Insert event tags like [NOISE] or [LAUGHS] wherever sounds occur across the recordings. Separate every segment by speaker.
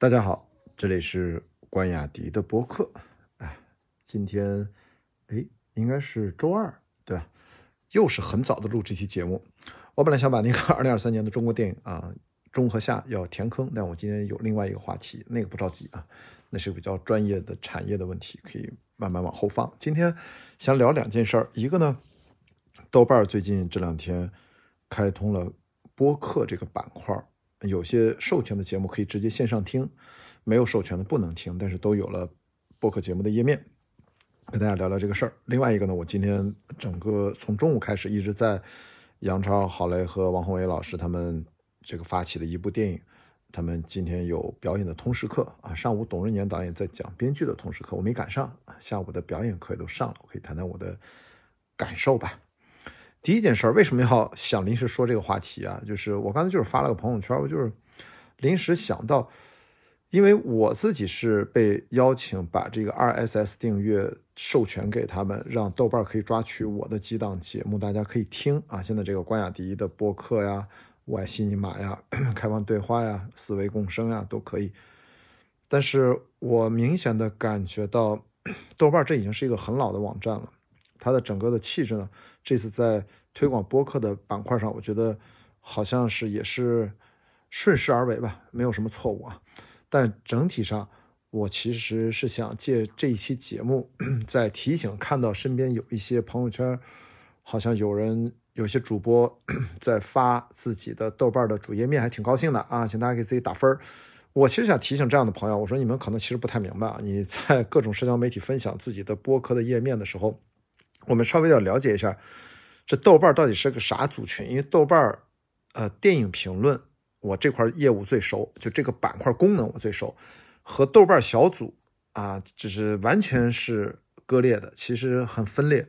Speaker 1: 大家好，这里是关雅迪的播客。哎，今天哎，应该是周二，对吧？又是很早的录这期节目。我本来想把那个 [LAUGHS] 二零二三年的中国电影啊，中和下要填坑，但我今天有另外一个话题，那个不着急啊，那是比较专业的产业的问题，可以慢慢往后放。今天想聊两件事儿，一个呢，豆瓣最近这两天开通了播客这个板块。有些授权的节目可以直接线上听，没有授权的不能听，但是都有了播客节目的页面，跟大家聊聊这个事儿。另外一个呢，我今天整个从中午开始一直在杨超、郝雷和王宏伟老师他们这个发起的一部电影，他们今天有表演的通识课啊。上午董润年导演在讲编剧的通识课，我没赶上啊。下午的表演课也都上了，我可以谈谈我的感受吧。第一件事儿，为什么要想临时说这个话题啊？就是我刚才就是发了个朋友圈，我就是临时想到，因为我自己是被邀请把这个 RSS 订阅授权给他们，让豆瓣可以抓取我的几档节目，大家可以听啊。现在这个关雅迪的播客呀、我爱西尼玛呀、[COUGHS] 开放对话呀、思维共生呀都可以。但是我明显的感觉到，[COUGHS] 豆瓣这已经是一个很老的网站了。它的整个的气质呢，这次在推广播客的板块上，我觉得好像是也是顺势而为吧，没有什么错误啊。但整体上，我其实是想借这一期节目，在提醒看到身边有一些朋友圈，好像有人有些主播 [CLEARS THROAT] 在发自己的豆瓣的主页面，还挺高兴的啊，请大家给自己打分我其实想提醒这样的朋友，我说你们可能其实不太明白啊，你在各种社交媒体分享自己的播客的页面的时候。我们稍微要了解一下，这豆瓣到底是个啥族群？因为豆瓣呃，电影评论我这块业务最熟，就这个板块功能我最熟，和豆瓣小组啊，就是完全是割裂的，其实很分裂。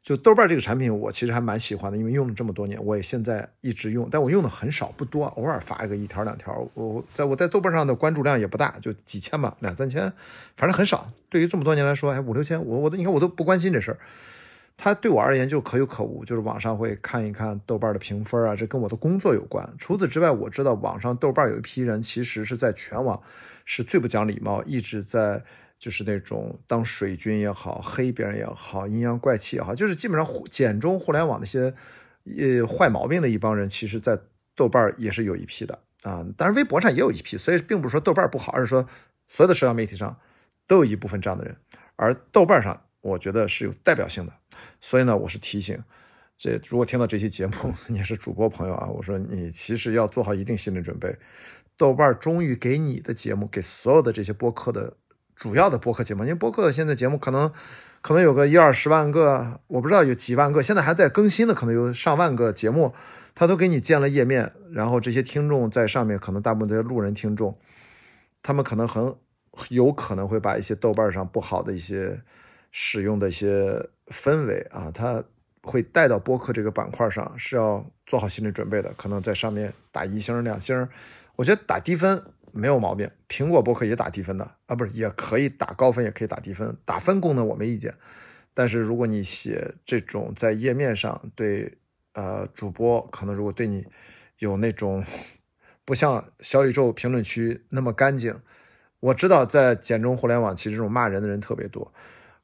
Speaker 1: 就豆瓣这个产品，我其实还蛮喜欢的，因为用了这么多年，我也现在一直用，但我用的很少，不多，偶尔发一个一条两条。我在我在豆瓣上的关注量也不大，就几千吧，两三千，反正很少。对于这么多年来说，哎，五六千，我我都你看我都不关心这事儿。它对我而言就可有可无，就是网上会看一看豆瓣的评分啊，这跟我的工作有关。除此之外，我知道网上豆瓣有一批人，其实是在全网是最不讲礼貌，一直在就是那种当水军也好，黑别人也好，阴阳怪气也好，就是基本上简中互联网那些呃坏毛病的一帮人，其实在豆瓣也是有一批的啊。当然，微博上也有一批，所以并不是说豆瓣不好，而是说所有的社交媒体上都有一部分这样的人，而豆瓣上我觉得是有代表性的。所以呢，我是提醒，这如果听到这期节目，[LAUGHS] 你是主播朋友啊，我说你其实要做好一定心理准备。豆瓣终于给你的节目，给所有的这些播客的主要的播客节目，因为播客现在节目可能可能有个一二十万个，我不知道有几万个，现在还在更新的，可能有上万个节目，他都给你建了页面，然后这些听众在上面，可能大部分都是路人听众，他们可能很有可能会把一些豆瓣上不好的一些。使用的一些氛围啊，它会带到播客这个板块上，是要做好心理准备的。可能在上面打一星、两星，我觉得打低分没有毛病。苹果播客也打低分的啊，不是也可以打高分，也可以打低分。打分功能我没意见，但是如果你写这种在页面上对呃主播，可能如果对你有那种不像小宇宙评论区那么干净，我知道在简中互联网，其实这种骂人的人特别多。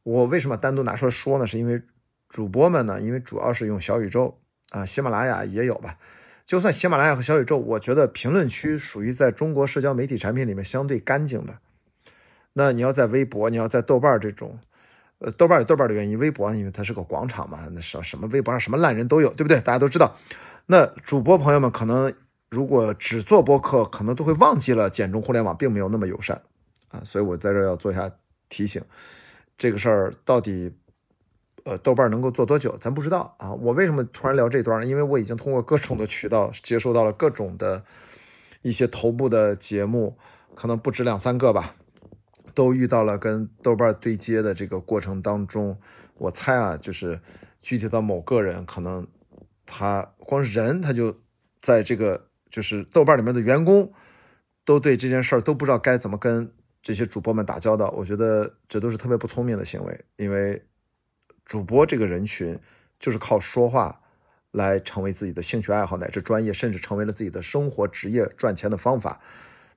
Speaker 1: 我为什么单独拿出来说呢？是因为主播们呢，因为主要是用小宇宙啊，喜马拉雅也有吧。就算喜马拉雅和小宇宙，我觉得评论区属于在中国社交媒体产品里面相对干净的。那你要在微博，你要在豆瓣这种，呃，豆瓣有豆瓣的原因，微博因为它是个广场嘛，那什什么微博上什么烂人都有，对不对？大家都知道。那主播朋友们可能如果只做播客，可能都会忘记了简中互联网并没有那么友善啊，所以我在这要做一下提醒。这个事儿到底，呃，豆瓣能够做多久，咱不知道啊。我为什么突然聊这段？因为我已经通过各种的渠道接收到了各种的一些头部的节目，可能不止两三个吧，都遇到了跟豆瓣对接的这个过程当中，我猜啊，就是具体到某个人，可能他光人他就在这个就是豆瓣里面的员工，都对这件事儿都不知道该怎么跟。这些主播们打交道，我觉得这都是特别不聪明的行为，因为主播这个人群就是靠说话来成为自己的兴趣爱好乃至专业，甚至成为了自己的生活职业赚钱的方法。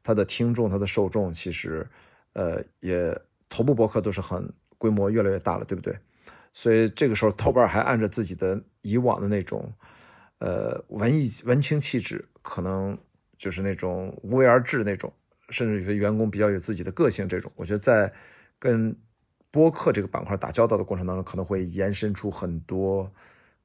Speaker 1: 他的听众、他的受众，其实呃也头部博客都是很规模越来越大了，对不对？所以这个时候豆瓣还按照自己的以往的那种呃文艺文青气质，可能就是那种无为而治那种，甚至有些员工比较有自己的个性，这种我觉得在跟播客这个板块打交道的过程当中，可能会延伸出很多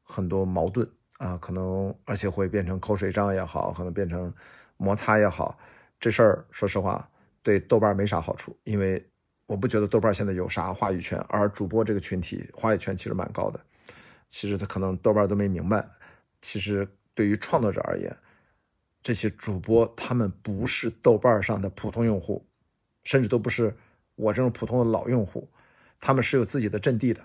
Speaker 1: 很多矛盾啊，可能而且会变成口水仗也好，可能变成摩擦也好。这事儿说实话对豆瓣没啥好处，因为我不觉得豆瓣现在有啥话语权，而主播这个群体话语权其实蛮高的。其实他可能豆瓣都没明白，其实对于创作者而言，这些主播他们不是豆瓣上的普通用户，甚至都不是我这种普通的老用户。他们是有自己的阵地的，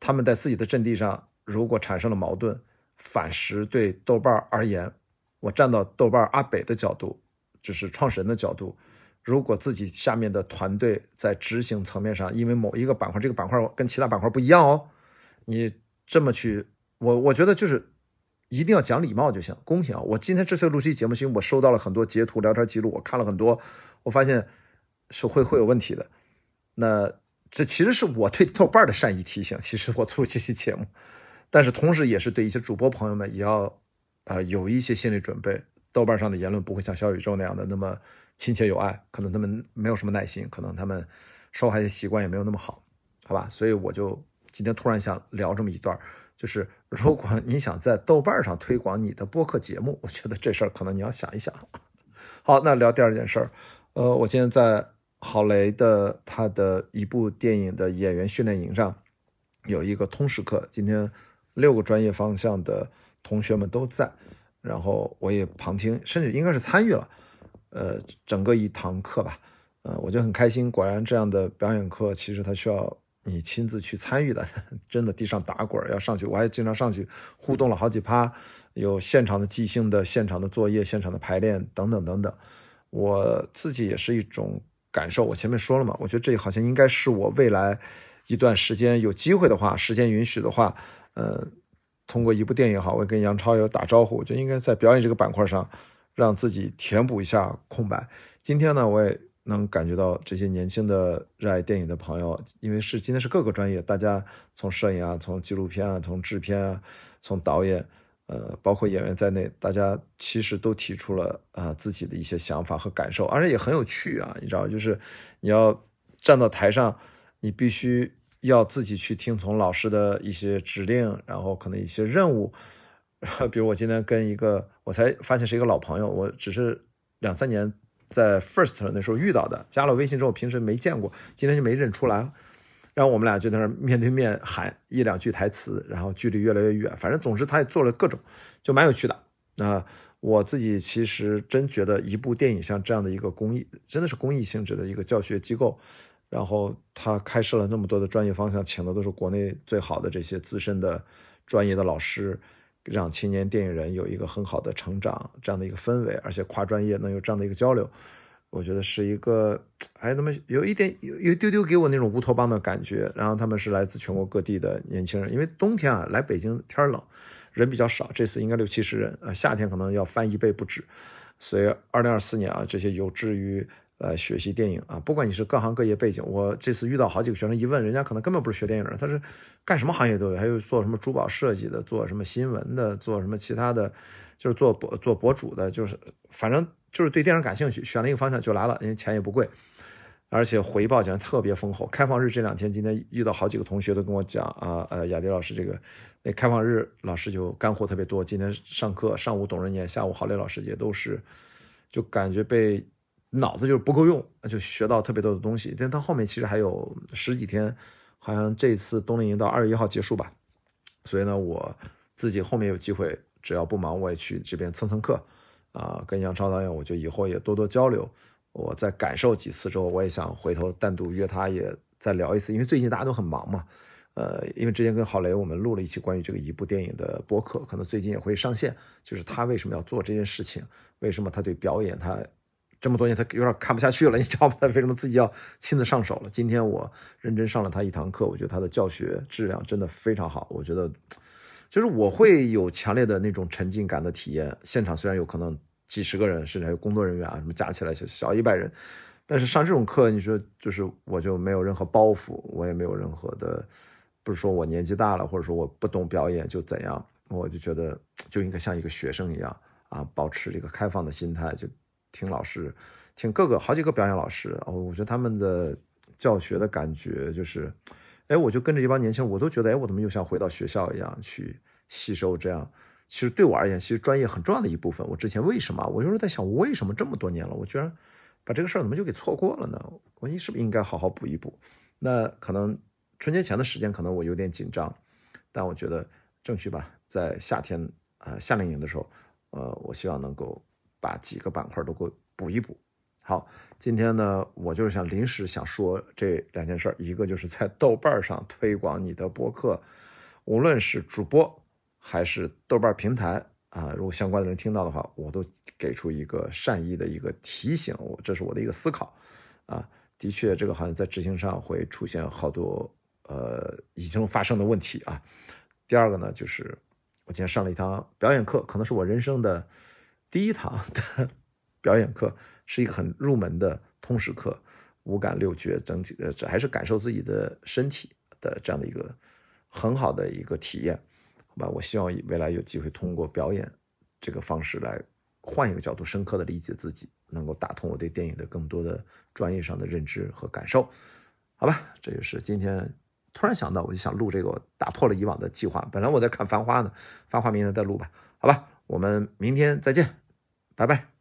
Speaker 1: 他们在自己的阵地上，如果产生了矛盾，反时对豆瓣而言，我站到豆瓣阿北的角度，就是创始人的角度，如果自己下面的团队在执行层面上，因为某一个板块，这个板块跟其他板块不一样哦，你这么去，我我觉得就是一定要讲礼貌就行，公平啊。我今天之所以录这期节目，因为我收到了很多截图、聊天记录，我看了很多，我发现是会会有问题的，那。这其实是我对豆瓣的善意提醒。其实我做这期节目，但是同时也是对一些主播朋友们也要，呃，有一些心理准备。豆瓣上的言论不会像小宇宙那样的那么亲切有爱，可能他们没有什么耐心，可能他们受害的习惯也没有那么好，好吧？所以我就今天突然想聊这么一段，就是如果你想在豆瓣上推广你的播客节目，我觉得这事儿可能你要想一想。好，那聊第二件事儿，呃，我今天在。郝雷的他的一部电影的演员训练营上有一个通识课，今天六个专业方向的同学们都在，然后我也旁听，甚至应该是参与了，呃，整个一堂课吧，呃，我就很开心。果然这样的表演课，其实它需要你亲自去参与的，[LAUGHS] 真的地上打滚要上去，我还经常上去互动了好几趴，有现场的即兴的、现场的作业、现场的排练等等等等，我自己也是一种。感受，我前面说了嘛，我觉得这好像应该是我未来一段时间有机会的话，时间允许的话，呃，通过一部电影好，我跟杨超有打招呼，我觉得应该在表演这个板块上，让自己填补一下空白。今天呢，我也能感觉到这些年轻的热爱电影的朋友，因为是今天是各个专业，大家从摄影啊，从纪录片啊，从制片啊，从导演。呃，包括演员在内，大家其实都提出了啊自己的一些想法和感受，而且也很有趣啊。你知道，就是你要站到台上，你必须要自己去听从老师的一些指令，然后可能一些任务。[LAUGHS] 比如我今天跟一个，我才发现是一个老朋友，我只是两三年在 First 那时候遇到的，加了微信之后平时没见过，今天就没认出来。然后我们俩就在那面对面喊一两句台词，然后距离越来越远。反正总之他也做了各种，就蛮有趣的。那我自己其实真觉得一部电影像这样的一个公益，真的是公益性质的一个教学机构。然后他开设了那么多的专业方向，请的都是国内最好的这些资深的专业的老师，让青年电影人有一个很好的成长这样的一个氛围，而且跨专业能有这样的一个交流。我觉得是一个，哎，他们有一点有有一丢丢给我那种乌托邦的感觉。然后他们是来自全国各地的年轻人，因为冬天啊来北京天冷，人比较少，这次应该六七十人，呃，夏天可能要翻一倍不止。所以二零二四年啊，这些有志于呃学习电影啊，不管你是各行各业背景，我这次遇到好几个学生，一问人家可能根本不是学电影的，他是干什么行业都有，还有做什么珠宝设计的，做什么新闻的，做什么其他的，就是做博做博主的，就是反正。就是对电影感兴趣，选了一个方向就来了，因为钱也不贵，而且回报讲特别丰厚。开放日这两天，今天遇到好几个同学都跟我讲啊，呃，雅迪老师这个那开放日老师就干货特别多。今天上课上午董仁年，下午郝磊老师也都是，就感觉被脑子就是不够用，就学到特别多的东西。但他后面其实还有十几天，好像这次冬令营到二月一号结束吧，所以呢，我自己后面有机会，只要不忙，我也去这边蹭蹭课。啊，跟杨超导演，我就以后也多多交流。我在感受几次之后，我也想回头单独约他，也再聊一次。因为最近大家都很忙嘛，呃，因为之前跟郝雷我们录了一期关于这个一部电影的播客，可能最近也会上线。就是他为什么要做这件事情？为什么他对表演他这么多年他有点看不下去了？你知道吗？他 [LAUGHS] 为什么自己要亲自上手了？今天我认真上了他一堂课，我觉得他的教学质量真的非常好。我觉得就是我会有强烈的那种沉浸感的体验。现场虽然有可能。几十个人，甚至还有工作人员啊，什么加起来小小一百人。但是上这种课，你说就是我就没有任何包袱，我也没有任何的，不是说我年纪大了，或者说我不懂表演就怎样，我就觉得就应该像一个学生一样啊，保持这个开放的心态，就听老师，听各个好几个表演老师，哦，我觉得他们的教学的感觉就是，哎，我就跟着一帮年轻人，我都觉得，哎，我怎么又像回到学校一样去吸收这样。其实对我而言，其实专业很重要的一部分。我之前为什么？我有时候在想，我为什么这么多年了，我居然。把这个事儿怎么就给错过了呢？我是不是应该好好补一补？那可能春节前的时间可能我有点紧张，但我觉得争取吧，在夏天啊夏令营的时候，呃，我希望能够把几个板块都给我补一补。好，今天呢，我就是想临时想说这两件事儿，一个就是在豆瓣上推广你的博客，无论是主播还是豆瓣平台。啊，如果相关的人听到的话，我都给出一个善意的一个提醒，我这是我的一个思考。啊，的确，这个好像在执行上会出现好多呃已经发生的问题啊。第二个呢，就是我今天上了一堂表演课，可能是我人生的第一堂的 [LAUGHS] 表演课，是一个很入门的通识课，五感六觉整体呃，这还是感受自己的身体的这样的一个很好的一个体验。好吧，我希望未来有机会通过表演这个方式来换一个角度，深刻的理解自己，能够打通我对电影的更多的专业上的认知和感受。好吧，这也是今天突然想到，我就想录这个，打破了以往的计划。本来我在看《繁花》呢，《繁花》明天再录吧。好吧，我们明天再见，拜拜。